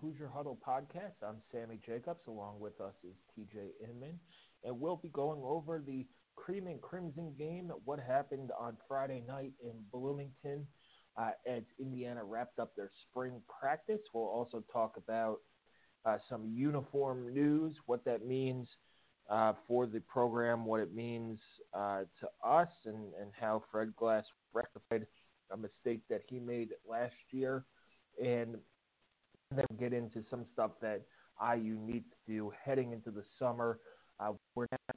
Hoosier Huddle podcast. I'm Sammy Jacobs. Along with us is TJ Inman, and we'll be going over the Cream and Crimson game. What happened on Friday night in Bloomington uh, as Indiana wrapped up their spring practice. We'll also talk about uh, some uniform news, what that means uh, for the program, what it means uh, to us, and, and how Fred Glass rectified a mistake that he made last year. And then get into some stuff that IU needs to do heading into the summer. Uh, we're now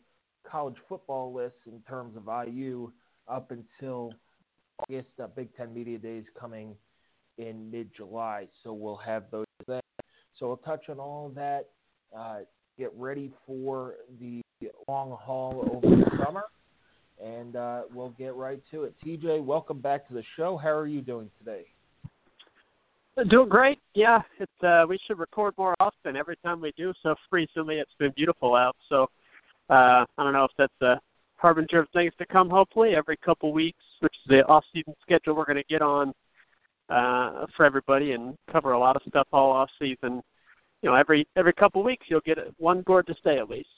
college football lists in terms of IU up until August. Uh, Big Ten Media Days coming in mid July, so we'll have those then. So we'll touch on all of that. Uh, get ready for the long haul over the summer, and uh, we'll get right to it. TJ, welcome back to the show. How are you doing today? Doing great. Yeah, it's uh, we should record more often. Every time we do so recently, it's been beautiful out. So uh, I don't know if that's a harbinger of things to come. Hopefully, every couple weeks, which is the off-season schedule we're going to get on uh, for everybody and cover a lot of stuff all off-season. You know, every every couple weeks, you'll get one gorgeous day at least.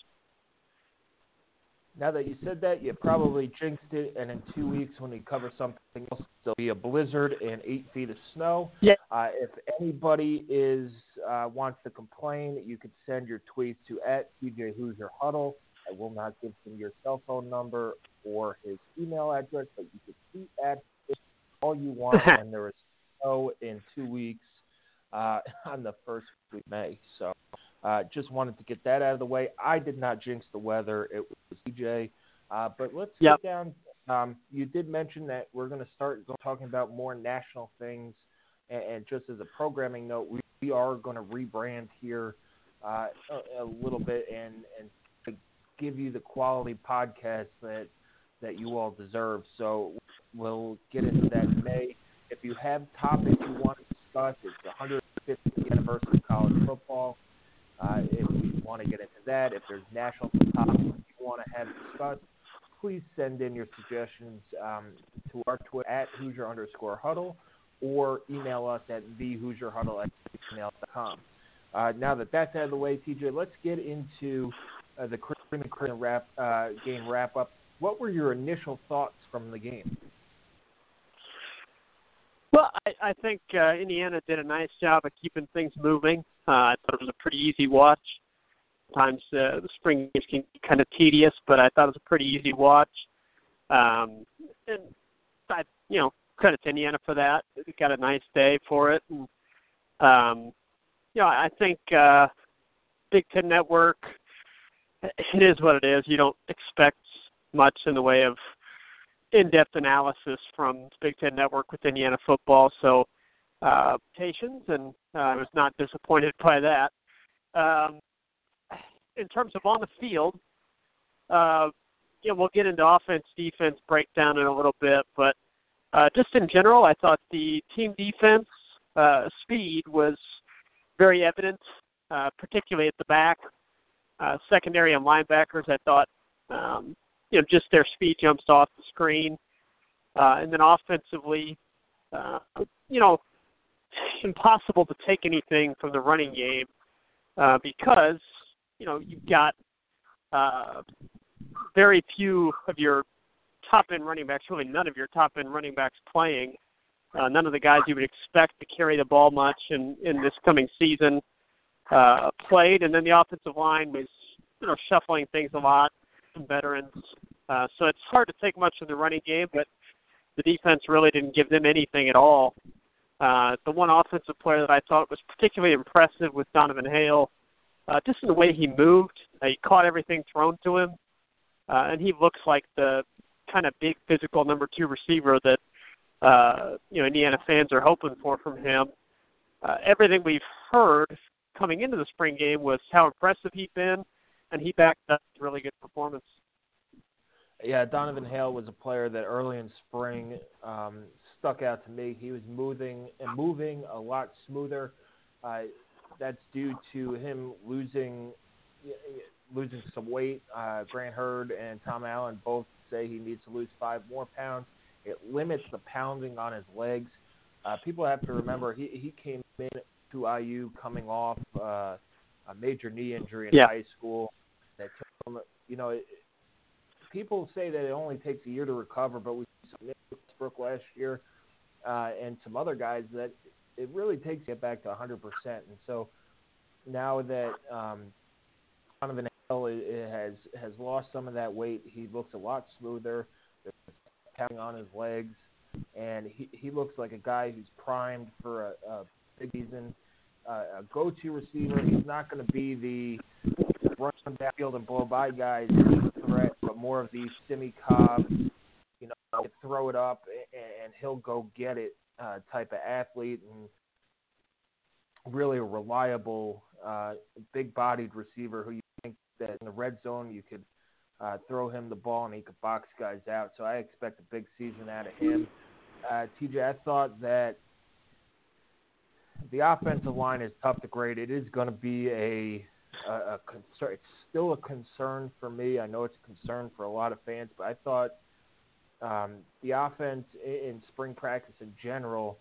Now that you said that, you probably jinxed it, and in two weeks when we cover something else, there'll be a blizzard and eight feet of snow. Yeah. Uh, if anybody is uh, wants to complain, you can send your tweets to at TJ Hoosier Huddle. I will not give him your cell phone number or his email address, but you can tweet at all you want. and there is snow in two weeks uh, on the first week of May. So uh, just wanted to get that out of the way. I did not jinx the weather. It was TJ. Uh, but let's yep. get down. Um, you did mention that we're going to start talking about more national things. And, and just as a programming note, we, we are going to rebrand here uh, a, a little bit and, and give you the quality podcast that that you all deserve. So we'll get into that in May. If you have topics you want to discuss, it's the 150th anniversary of college football. Uh, if you want to get into that, if there's national topics you want to have discussed, please send in your suggestions um, to our Twitter at Hoosier underscore huddle or email us at thehoosierhuddle at gmail.com. Uh, now that that's out of the way, TJ, let's get into uh, the Crimson wrap, uh, game wrap up. What were your initial thoughts from the game? Well, I, I think uh, Indiana did a nice job of keeping things moving. Uh, I thought it was a pretty easy watch. Sometimes uh, the spring games can be kind of tedious, but I thought it was a pretty easy watch. Um, and I, you know, credit to Indiana for that. We got a nice day for it, and um, you know, I think uh, Big Ten Network. It is what it is. You don't expect much in the way of in-depth analysis from Big Ten Network with Indiana football. So, uh, patience, and uh, I was not disappointed by that. Um, in terms of on the field, uh, yeah, we'll get into offense, defense breakdown in a little bit, but uh, just in general, I thought the team defense uh, speed was very evident, uh, particularly at the back. Uh, secondary and linebackers, I thought um, you know just their speed jumps off the screen, uh, and then offensively, uh, you know, impossible to take anything from the running game uh, because you know you've got uh, very few of your top end running backs, really none of your top end running backs playing. Uh, none of the guys you would expect to carry the ball much in, in this coming season uh, played, and then the offensive line was you know shuffling things a lot some veterans. Uh, so it's hard to take much from the running game, but the defense really didn't give them anything at all. Uh, the one offensive player that I thought was particularly impressive was Donovan Hale. Uh, just in the way he moved, uh, he caught everything thrown to him, uh, and he looks like the kind of big physical number two receiver that uh, you know Indiana fans are hoping for from him. Uh, everything we've heard coming into the spring game was how impressive he'd been, and he backed up a really good performance. Yeah, Donovan Hale was a player that early in spring um, stuck out to me. He was moving and moving a lot smoother. Uh, that's due to him losing losing some weight. Uh, Grant Heard and Tom Allen both say he needs to lose five more pounds. It limits the pounding on his legs. Uh, people have to remember he he came in to IU coming off uh, a major knee injury in yeah. high school that took him. You know, it, people say that it only takes a year to recover, but we saw Westbrook last year uh, and some other guys that it really takes to get back to 100%. And so now that um, Donovan Hale has has lost some of that weight, he looks a lot smoother. There's on his legs, and he he looks like a guy who's primed for a, a big season. Uh, a go-to receiver. He's not going to be the run downfield and blow by guys threat, but more of the Simmie Cobb, you know, throw it up and, and he'll go get it uh, type of athlete, and really a reliable, uh, big-bodied receiver who you think that in the red zone you could uh, throw him the ball and he could box guys out. So I expect a big season out of him. Uh, TJ, I thought that the offensive line is tough to grade. It is going to be a, a, a concern. It's still a concern for me. I know it's a concern for a lot of fans, but I thought um, the offense in spring practice in general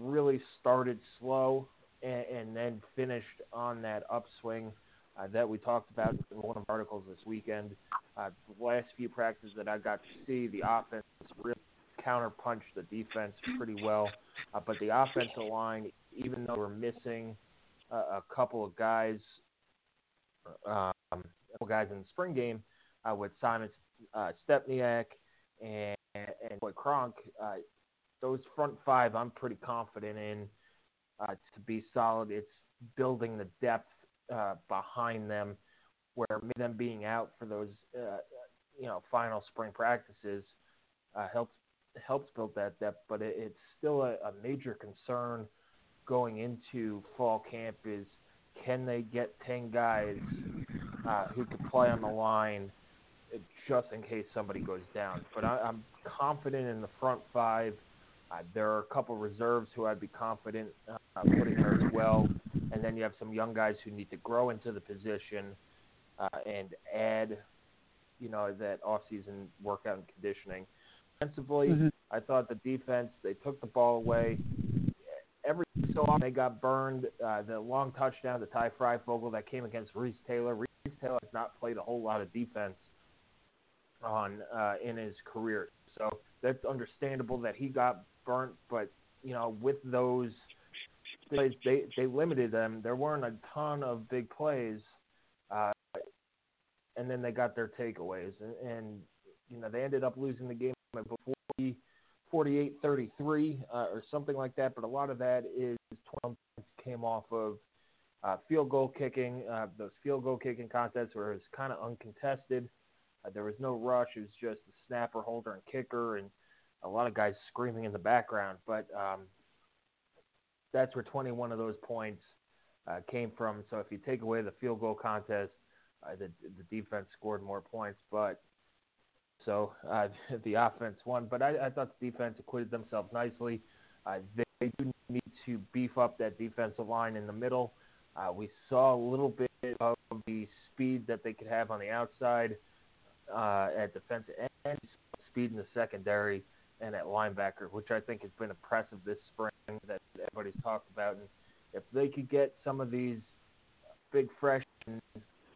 really started slow and, and then finished on that upswing uh, that we talked about in one of the articles this weekend. Uh, the last few practices that I got to see, the offense really counterpunched the defense pretty well. Uh, but the offensive line, even though we're missing a couple of guys, um, a couple guys in the spring game uh, with Simon uh, Stepaniak and and Coy Cronk, uh, those front five, I'm pretty confident in uh, to be solid. It's building the depth uh, behind them, where them being out for those uh, you know final spring practices helps helps build that depth, but it, it's still a, a major concern going into fall camp is can they get 10 guys uh, who can play on the line just in case somebody goes down. But I, I'm confident in the front five. Uh, there are a couple reserves who I'd be confident uh, putting there as well. And then you have some young guys who need to grow into the position uh, and add, you know, that off-season workout and conditioning. Defensively, mm-hmm. I thought the defense they took the ball away. Every so often they got burned. Uh, the long touchdown to Ty Fryfogle that came against Reese Taylor. Reese Taylor has not played a whole lot of defense on uh, in his career, so that's understandable that he got burnt. But you know, with those plays, they they limited them. There weren't a ton of big plays, uh, and then they got their takeaways, and, and you know they ended up losing the game before 48 33 uh, or something like that. But a lot of that is 12 came off of uh, field goal kicking, uh, those field goal kicking contests where kind of uncontested. Uh, there was no rush. It was just the snapper, holder, and kicker, and a lot of guys screaming in the background. But um, that's where 21 of those points uh, came from. So if you take away the field goal contest, uh, the the defense scored more points. But so uh, the offense won, but I, I thought the defense acquitted themselves nicely. Uh, they, they do need to beef up that defensive line in the middle. Uh, we saw a little bit of the speed that they could have on the outside uh, at defensive end, speed in the secondary, and at linebacker, which I think has been impressive this spring that everybody's talked about. And if they could get some of these big freshmen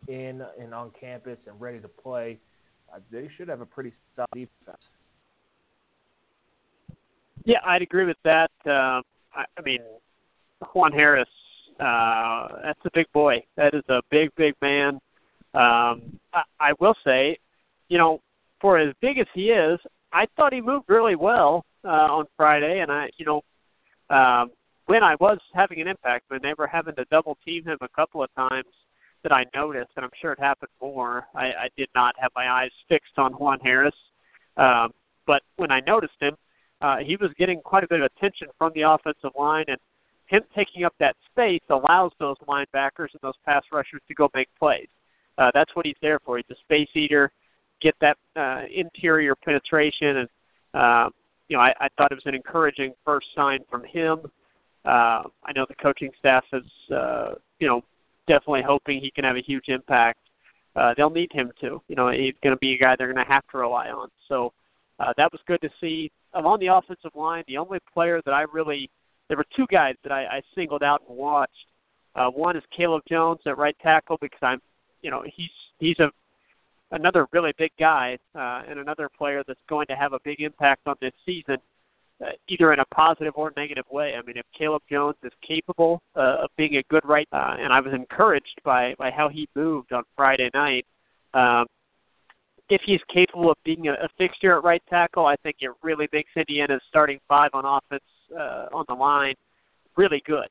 in and on campus and ready to play, they should have a pretty solid defense. Yeah, I'd agree with that. Uh, I, I mean, Juan Harris, uh, that's a big boy. That is a big, big man. Um, I, I will say, you know, for as big as he is, I thought he moved really well uh, on Friday, and I, you know, um, when I was having an impact, when they were having to double team him a couple of times that I noticed, and I'm sure it happened more. I, I did not have my eyes fixed on Juan Harris, um, but when I noticed him, uh, he was getting quite a bit of attention from the offensive line, and him taking up that space allows those linebackers and those pass rushers to go make plays. Uh, that's what he's there for. He's a space eater, get that uh, interior penetration, and uh, you know I, I thought it was an encouraging first sign from him. Uh, I know the coaching staff is uh, you know definitely hoping he can have a huge impact. Uh, they'll need him to. You know, he's going to be a guy they're going to have to rely on. So uh, that was good to see. Along the offensive line, the only player that I really there were two guys that I, I singled out and watched. Uh, one is Caleb Jones at right tackle because I'm, you know, he's he's a another really big guy uh, and another player that's going to have a big impact on this season, either in a positive or negative way. I mean, if Caleb Jones is capable uh, of being a good right, uh, and I was encouraged by by how he moved on Friday night. Um, if he's capable of being a, a fixture at right tackle, I think it really makes Indiana's starting five on offense uh, on the line really good.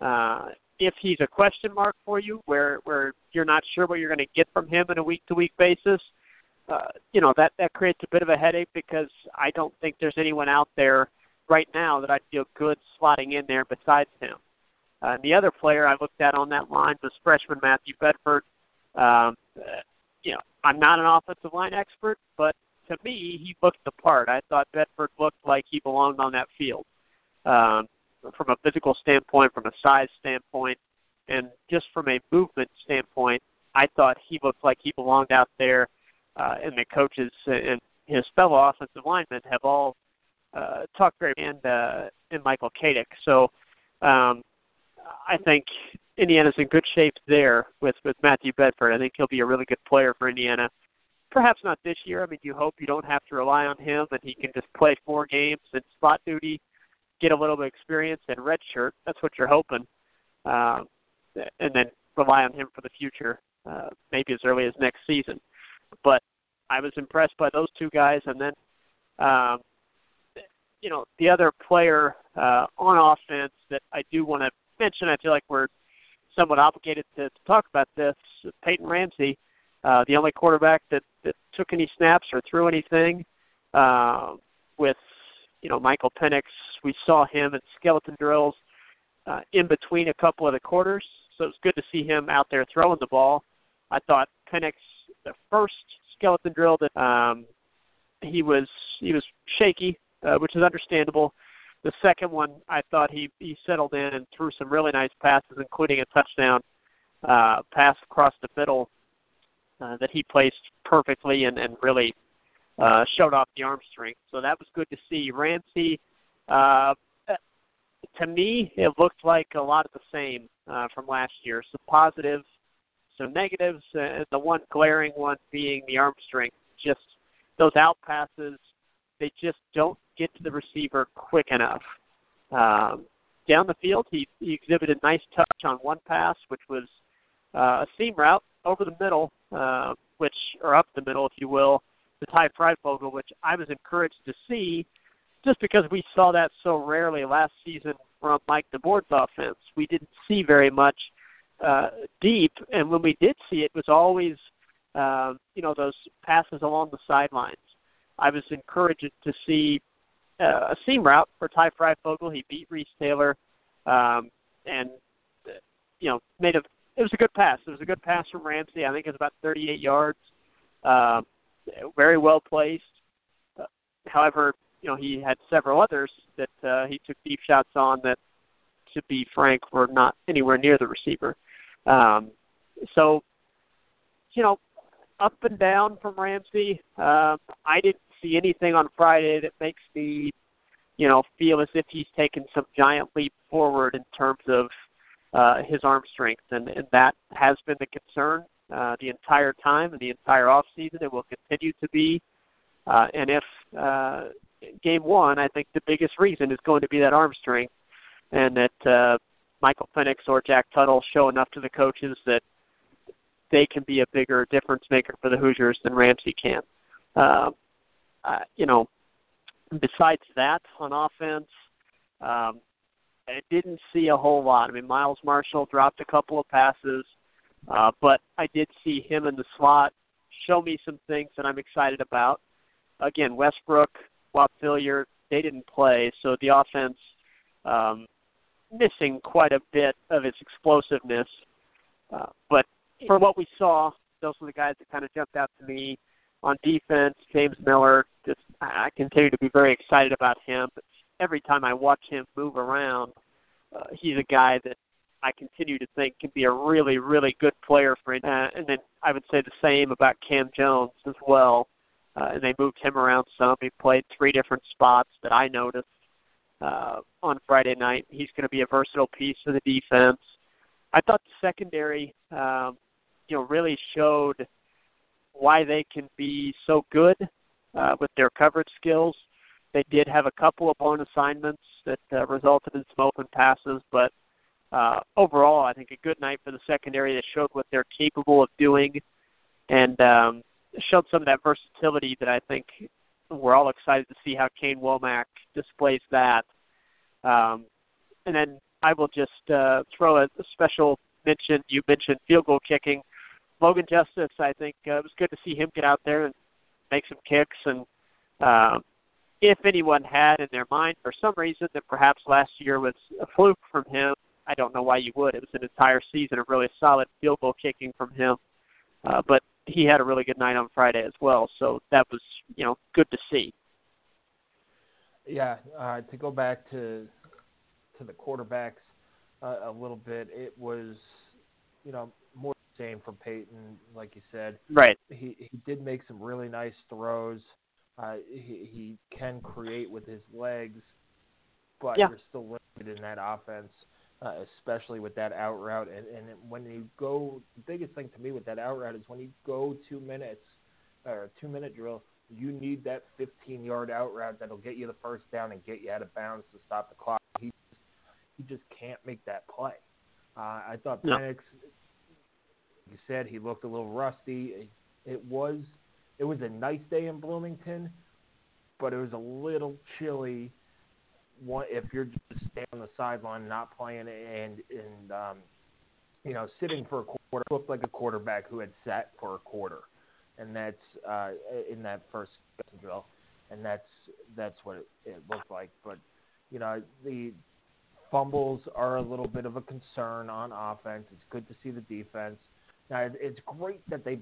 Uh, if he's a question mark for you, where where you're not sure what you're going to get from him on a week to week basis, uh, you know that that creates a bit of a headache because I don't think there's anyone out there right now that I'd feel good slotting in there besides him. Uh, and the other player I looked at on that line was freshman Matthew Bedford. Um, uh, you know, I'm not an offensive line expert, but to me, he looked the part. I thought Bedford looked like he belonged on that field um, from a physical standpoint, from a size standpoint, and just from a movement standpoint. I thought he looked like he belonged out there, uh, and the coaches and his fellow offensive linemen have all uh, talked very and uh, and Michael Katic. So um, I think Indiana's in good shape there with with Matthew Bedford. I think he'll be a really good player for Indiana. Perhaps not this year. I mean, you hope you don't have to rely on him and he can just play four games in spot duty get a little bit of experience in red shirt. That's what you're hoping, uh, and then rely on him for the future, uh, maybe as early as next season. But I was impressed by those two guys, and then, um, you know, the other player uh, on offense that I do want to mention. I feel like we're somewhat obligated to, to talk about this. Peyton Ramsey, uh, the only quarterback that, that took any snaps or threw anything, uh, with you know Michael Penix we saw him at skeleton drills uh, in between a couple of the quarters, so it was good to see him out there throwing the ball. I thought Penix, the first skeleton drill that um, he was he was shaky, uh, which is understandable. The second one, I thought he he settled in and threw some really nice passes, including a touchdown uh, pass across the middle uh, that he placed perfectly and, and really uh, showed off the arm strength. So that was good to see. Ramsey uh, to me, it looked like a lot of the same uh, from last year. Some positives, some negatives, and the one glaring one being the arm strength. Just those out passes, they just don't get to the receiver quick enough. Um, down the field, he, he exhibited nice touch on one pass, which was uh, a seam route over the middle, uh, which or up the middle, if you will, to Ty Fryfogle, which I was encouraged to see just because we saw that so rarely last season from Mike DeBord's offense. We didn't see very much uh, deep, and when we did see it, it was always uh, you know those passes along the sidelines. I was encouraged to see uh, a seam route for Ty Fryfogle. He beat Reese Taylor, um, and uh, you know made a. It was a good pass. It was a good pass from Ramsey. I think it was about 38 yards. Uh, very well placed. Uh, however, you know he had several others that uh, he took deep shots on that, to be frank, were not anywhere near the receiver. Um, so, you know, up and down from Ramsey. Uh, I didn't see anything on Friday that makes me, you know, feel as if he's taken some giant leap forward in terms of uh, his arm strength, and, and that has been the concern uh, the entire time and the entire off season. It will continue to be. Uh, and if uh, game one, I think the biggest reason is going to be that arm strength, and that uh, Michael Penix or Jack Tuttle show enough to the coaches that they can be a bigger difference maker for the Hoosiers than Ramsey can. Uh, uh, you know, besides that, on offense, um, I didn't see a whole lot. I mean, Miles Marshall dropped a couple of passes, uh, but I did see him in the slot show me some things that I'm excited about. Again, Westbrook, Philyor, they didn't play, so the offense um, missing quite a bit of its explosiveness. Uh, but for what we saw, those were the guys that kind of jumped out to me. On defense, James Miller, just I continue to be very excited about him. Every time I watch him move around, uh, he's a guy that I continue to think can be a really, really good player for. Uh, and then I would say the same about Cam Jones as well. Uh, and they moved him around some. He played three different spots that I noticed uh, on Friday night. He's going to be a versatile piece of the defense. I thought the secondary, um, you know, really showed why they can be so good uh, with their coverage skills. They did have a couple of blown assignments that uh, resulted in some open passes, but uh, overall, I think a good night for the secondary that showed what they're capable of doing and um, showed some of that versatility that I think we're all excited to see how Kane Wommack displays that. Um, and then I will just uh, throw a, a special mention. You mentioned field goal kicking. Logan Justice, I think uh, it was good to see him get out there and make some kicks. And uh, if anyone had in their mind for some reason that perhaps last year was a fluke from him, I don't know why you would. It was an entire season of really solid field goal kicking from him. Uh, but he had a really good night on Friday as well, so that was you know good to see. Yeah, uh, to go back to to the quarterbacks uh, a little bit, it was you know more the same from Peyton, like you said. Right. He he did make some really nice throws. Uh, he he can create with his legs, but yeah. you're still limited in that offense uh, especially with that out route. And, and when you go, the biggest thing to me with that out route is when you go two minutes or two minute drill, you need that 15 yard out route that'll get you the first down and get you out of bounds to stop the clock. He just, he just can't make that play. Uh, I thought no. Penix, you said he looked a little rusty. It was it was a nice day in Bloomington, but it was a little chilly one, if you're just staying on the sideline, not playing, and and um, you know sitting for a quarter, looked like a quarterback who had sat for a quarter, and that's uh, in that first drill, and that's that's what it, it looked like. But you know the fumbles are a little bit of a concern on offense. It's good to see the defense. Now it's great that they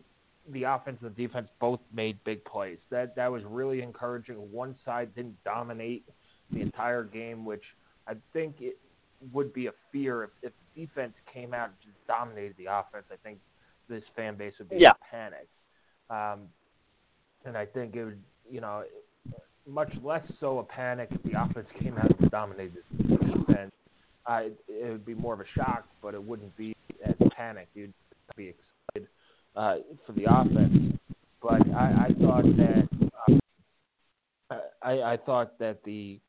the offense and the defense both made big plays. That that was really encouraging. One side didn't dominate the entire game, which I think it would be a fear if, if defense came out and just dominated the offense. I think this fan base would be yeah. panicked. Um, and I think it would, you know, much less so a panic if the offense came out and dominated the defense. Uh, it, it would be more of a shock, but it wouldn't be as panicked. You'd be excited uh, for the offense. But I, I thought that um, I, I thought that the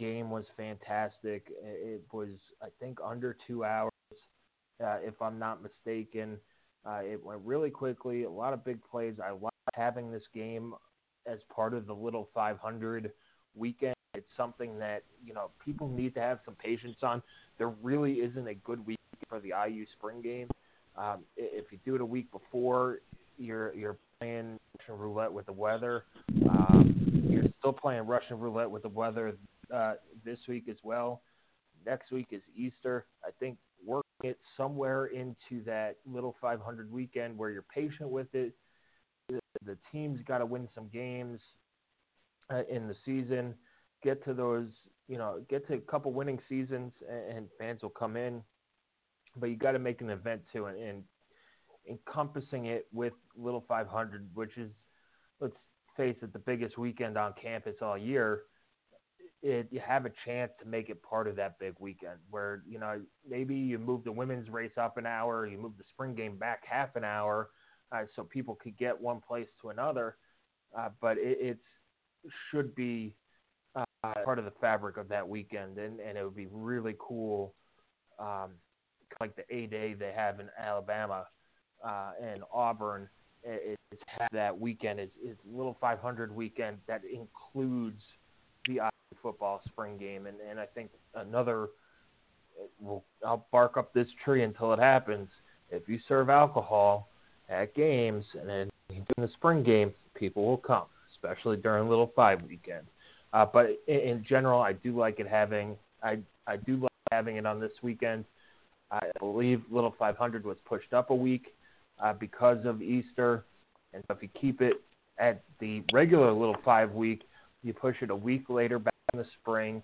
game was fantastic. It was, I think, under two hours, uh, if I'm not mistaken. Uh, it went really quickly. A lot of big plays. I love having this game as part of the little 500 weekend. It's something that you know people need to have some patience on. There really isn't a good week for the IU spring game. Um, if you do it a week before, you're you're playing Russian roulette with the weather. Um, you're still playing Russian roulette with the weather uh, this week as well. Next week is Easter. I think working it somewhere into that little 500 weekend where you're patient with it. The, the team's got to win some games uh, in the season. Get to those, you know, get to a couple winning seasons, and, and fans will come in. But you got to make an event too, and, and encompassing it with Little 500, which is, let's face it, the biggest weekend on campus all year it, you have a chance to make it part of that big weekend where you know maybe you move the women's race up an hour, you move the spring game back half an hour, uh, so people could get one place to another. Uh, but it it's, should be uh, part of the fabric of that weekend, and, and it would be really cool, um, like the A Day they have in Alabama uh, and Auburn, have that weekend is is little 500 weekend that includes football spring game, and and I think another. Well, I'll bark up this tree until it happens. If you serve alcohol at games and then in the spring game, people will come, especially during Little Five weekend. Uh, but in, in general, I do like it having I I do like having it on this weekend. I believe Little 500 was pushed up a week uh, because of Easter, and so if you keep it at the regular Little Five week, you push it a week later back in the spring.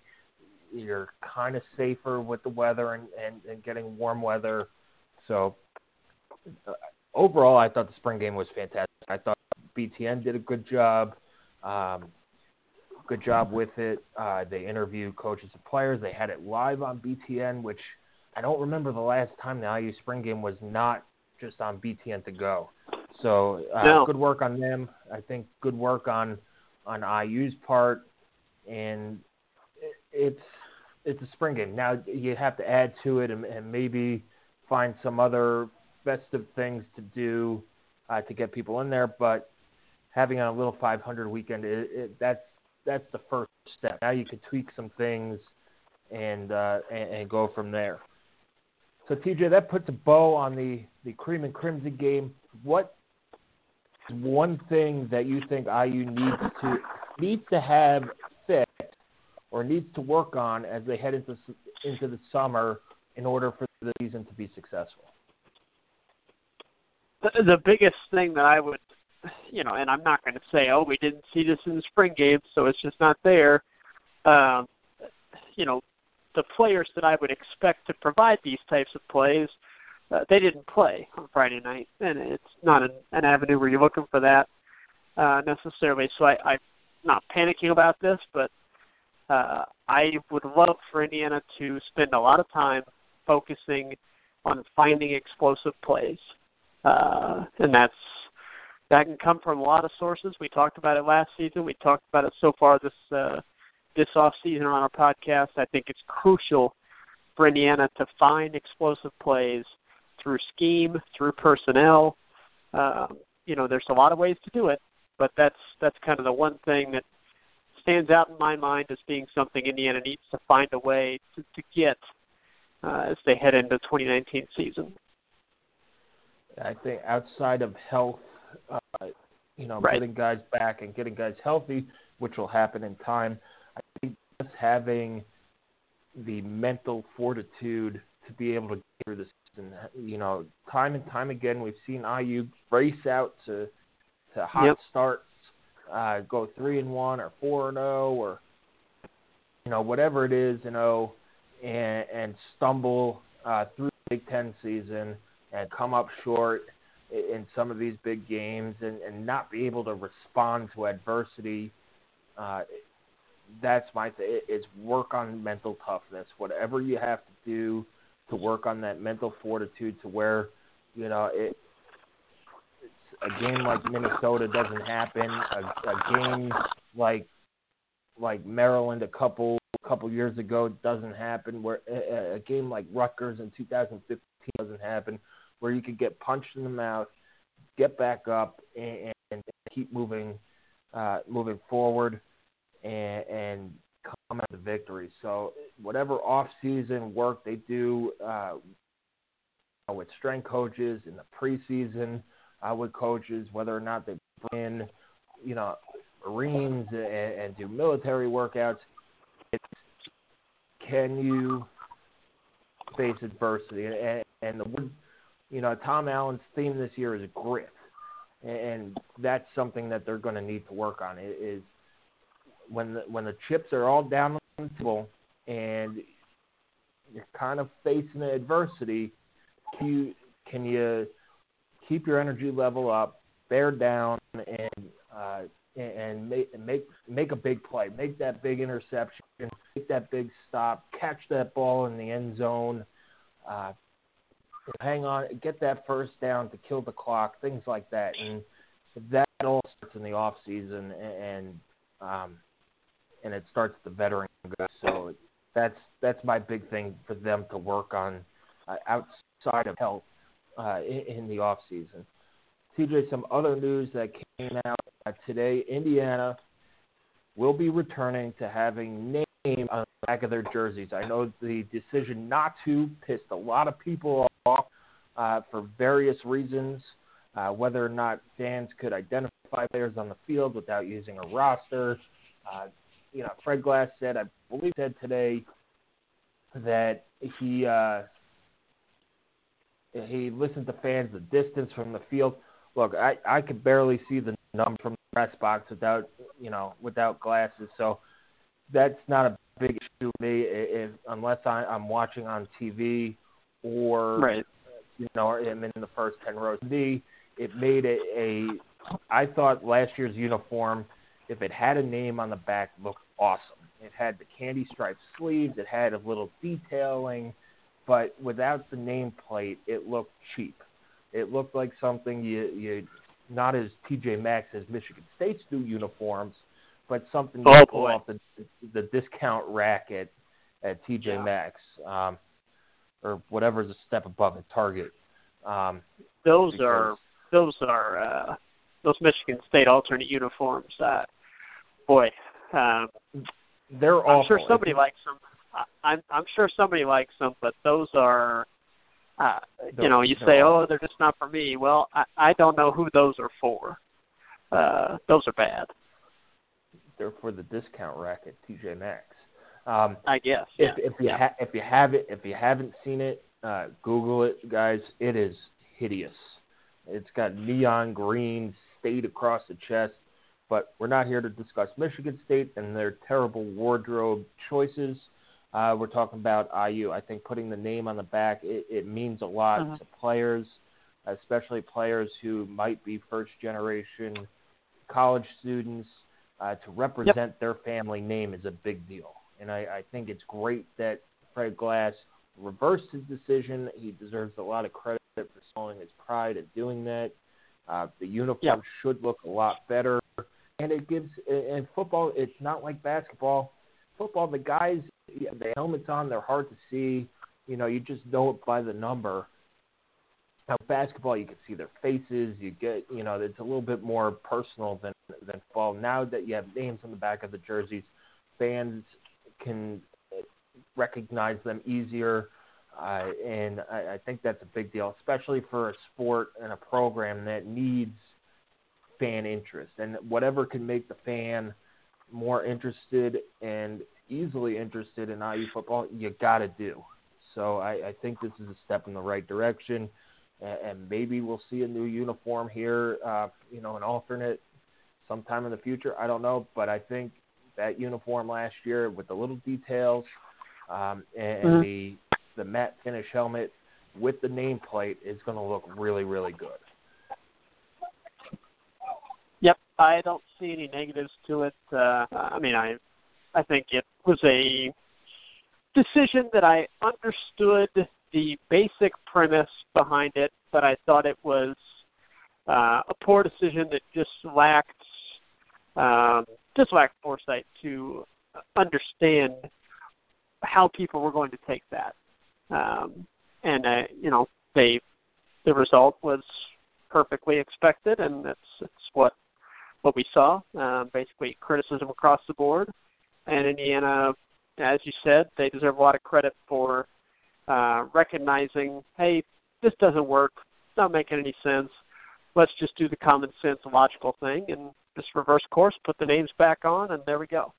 You're kind of safer with the weather and, and, and getting warm weather. So uh, overall, I thought the spring game was fantastic. I thought BTN did a good job. Um, good job with it. Uh, they interviewed coaches and players. They had it live on BTN, which I don't remember the last time the IU spring game was not just on BTN to go. So uh, no. good work on them. I think good work on on IU's part, and it's it's a spring game. Now you have to add to it and, and maybe find some other festive things to do uh, to get people in there. But having a little 500 weekend, it, it, that's that's the first step. Now you can tweak some things and, uh, and and go from there. So TJ, that puts a bow on the the cream and crimson game. What one thing that you think IU needs to needs to have or needs to work on as they head into into the summer in order for the season to be successful? The, the biggest thing that I would, you know, and I'm not going to say, oh, we didn't see this in the spring game, so it's just not there. Um, you know, the players that I would expect to provide these types of plays uh, they didn't play on Friday night, and it's not an, an avenue where you're looking for that uh, necessarily. So I, I'm not panicking about this, but uh, I would love for Indiana to spend a lot of time focusing on finding explosive plays, uh, and that's that can come from a lot of sources. We talked about it last season. We talked about it so far this uh, this off season on our podcast. I think it's crucial for Indiana to find explosive plays through scheme, through personnel. Um, you know, there's a lot of ways to do it, but that's that's kind of the one thing that stands out in my mind as being something Indiana needs to find a way to, to get uh, as they head into the 2019 season. I think outside of health, uh, you know, right. getting guys back and getting guys healthy, which will happen in time. I think just having the mental fortitude to be able to get through this season. you know, time and time again, we've seen IU race out to to hot yep. starts, uh, go three and one or four and zero oh, or you know whatever it is, you know, and, and stumble uh, through the Big Ten season and come up short in some of these big games and, and not be able to respond to adversity. Uh, that's my thing. It's work on mental toughness. Whatever you have to do to work on that mental fortitude to where, you know, it a game like Minnesota doesn't happen. A, a game like like Maryland a couple a couple years ago doesn't happen. Where a, a game like Rutgers in 2015 doesn't happen. Where you could get punched in the mouth, get back up, and, and keep moving uh, moving forward, and, and come out the victory. So whatever off-season work they do uh, with strength coaches in the preseason, uh, with coaches, whether or not they bring in, you know, Marines and, and do military workouts, it's, can you face adversity? And, and the, you know, Tom Allen's theme this year is grit, and that's something that they're going to need to work on. Is when the, when the chips are all down on the table and you're kind of facing the adversity, can you, can you keep your energy level up, bear down, and uh, and make make make a big play, make that big interception, make that big stop, catch that ball in the end zone, uh, hang on, get that first down to kill the clock, things like that, and that all starts in the off season, and um, and it starts the veteran guys. So that's that's my big thing for them to work on uh, outside of health uh, in, in the off season. TJ, some other news that came out today: Indiana will be returning to having name on the back of their jerseys. I know the decision not to pissed a lot of people off uh, for various reasons, uh, whether or not fans could identify players on the field without using a roster. Uh, you know, Fred Glass said, I believe said today that he uh, he listened to fans the distance from the field. Look, I I could barely see the number from the press box without you know without glasses, so that's not a big issue to me if, unless I, I'm watching on TV or right. you know I'm in the first ten rows. Me, it made it a. I thought last year's uniform, if it had a name on the back, looked awesome. It had the candy striped sleeves. It had a little detailing, but without the nameplate, it looked cheap. It looked like something you you not as TJ Maxx as Michigan State's new uniforms, but something oh, you pull off the the discount rack at at TJ yeah. Maxx, um, or whatever's a step above at Target. Um, those are those are uh, those Michigan State alternate uniforms. Uh, boy, um, they're all. I'm awful. sure somebody likes them. I, I'm I'm sure somebody likes them, but those are. Uh, you know, you say, "Oh, they're just not for me." Well, I, I don't know who those are for. Uh, those are bad. They're for the discount rack at TJ Maxx. Um, I guess. If, yeah. if you yeah. ha- if you have it, if you haven't seen it, uh, Google it, guys. It is hideous. It's got neon green state across the chest. But we're not here to discuss Michigan State and their terrible wardrobe choices. Uh, we're talking about IU. I think putting the name on the back it, it means a lot uh-huh. to players, especially players who might be first generation college students. Uh, to represent yep. their family name is a big deal, and I, I think it's great that Fred Glass reversed his decision. He deserves a lot of credit for showing his pride at doing that. Uh, the uniform yep. should look a lot better, and it gives. In football, it's not like basketball. Football, the guys, the helmets on, they're hard to see. You know, you just know it by the number. Now, basketball, you can see their faces. You get, you know, it's a little bit more personal than than football. Now that you have names on the back of the jerseys, fans can recognize them easier, uh, and I, I think that's a big deal, especially for a sport and a program that needs fan interest. And whatever can make the fan more interested and easily interested in IU football, you got to do. So I, I think this is a step in the right direction, and, and maybe we'll see a new uniform here, uh, you know, an alternate sometime in the future. I don't know, but I think that uniform last year with the little details um, and, mm-hmm. the the matte finish helmet with the nameplate is going to look really, really good. Yep, I don't see any negatives to it. Uh, I mean, I I think it was a decision that I understood the basic premise behind it, but I thought it was uh, a poor decision that just lacked um, just lacked foresight to understand how people were going to take that. Um, and uh, you know, they the result was perfectly expected, and that's, what what we saw. Um, basically, criticism across the board. And Indiana, as you said, they deserve a lot of credit for uh, recognizing, hey, this doesn't work. It's not making any sense. Let's just do the common sense, logical thing, and just reverse course, put the names back on, and there we go.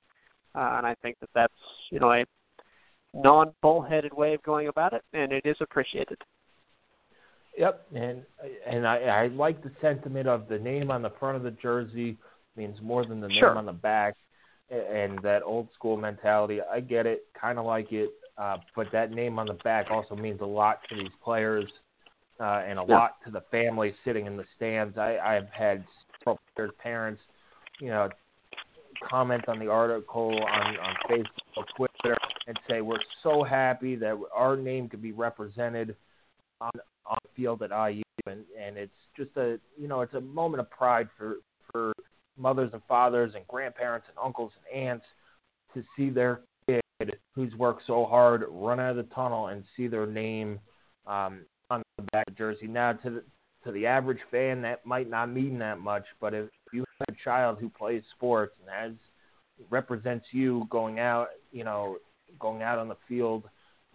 Uh, and I think that that's you know a non-bullheaded way of going about it, and it is appreciated. Yep, and and I, I like the sentiment of the name on the front of the jersey means more than the sure. name on the back, and that old school mentality. I get it, kind of like it, uh, but that name on the back also means a lot to these players uh, and a yeah. lot to the family sitting in the stands. I, I've had players' parents, you know, comment on the article on on Facebook, Twitter, and say we're so happy that our name could be represented on on the field at IU, and and it's just a you know it's a moment of pride for for mothers and fathers and grandparents and uncles and aunts to see their kid who's worked so hard run out of the tunnel and see their name um, on the back of the jersey. Now to the to the average fan, that might not mean that much. But if you have a child who plays sports and has represents you going out, you know, going out on the field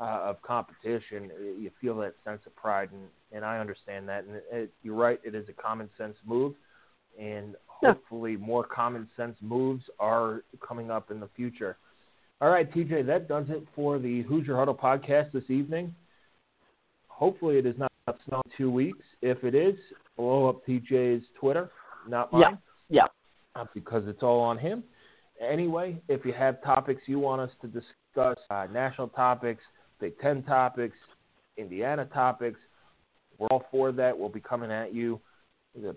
uh, of competition, you feel that sense of pride, and, and I understand that. And it, you're right; it is a common sense move, and hopefully, more common sense moves are coming up in the future. All right, TJ, that does it for the Hoosier Huddle podcast this evening. Hopefully, it is not snow two weeks. If it is, blow up TJ's Twitter, not mine. Yeah. Yeah. Uh, because it's all on him. Anyway, if you have topics you want us to discuss, uh, national topics, Big Ten topics, Indiana topics, we're all for that. We'll be coming at you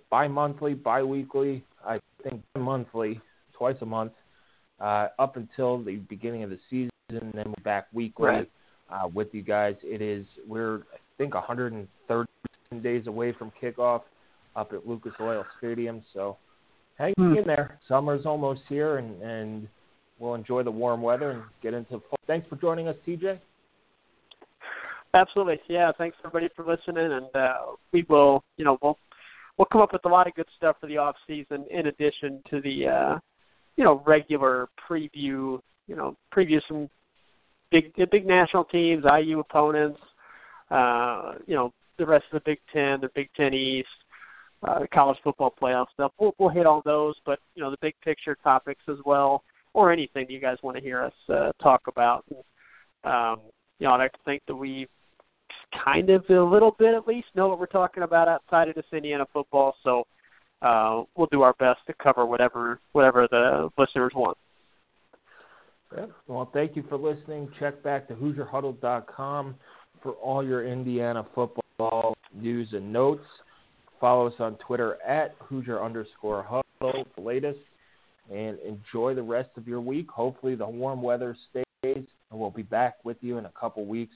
bi-monthly, bi-weekly, I think monthly, twice a month, uh, up until the beginning of the season, and then we're back weekly right. uh, with you guys. It is we're I think 130 days away from kickoff up at Lucas Oil Stadium, so hang hmm. in there. Summer's almost here, and and we'll enjoy the warm weather and get into. Thanks for joining us, TJ. Absolutely, yeah. Thanks everybody for listening, and uh, we will, you know, we'll we'll come up with a lot of good stuff for the off season in addition to the uh, you know regular preview. You know, preview some big big national teams, IU opponents. Uh, you know, the rest of the Big Ten, the Big Ten East, uh, the college football playoff stuff. We'll, we'll hit all those, but you know the big picture topics as well, or anything you guys want to hear us uh, talk about. Um, you know, I'd like to think that we kind of a little bit at least know what we're talking about outside of this Indiana football. So uh, we'll do our best to cover whatever whatever the listeners want. Well, thank you for listening. Check back to HoosierHuddle.com for all your Indiana football news and notes. Follow us on Twitter at Hoosier underscore Huddle, the latest, and enjoy the rest of your week. Hopefully, the warm weather stays, and we'll be back with you in a couple weeks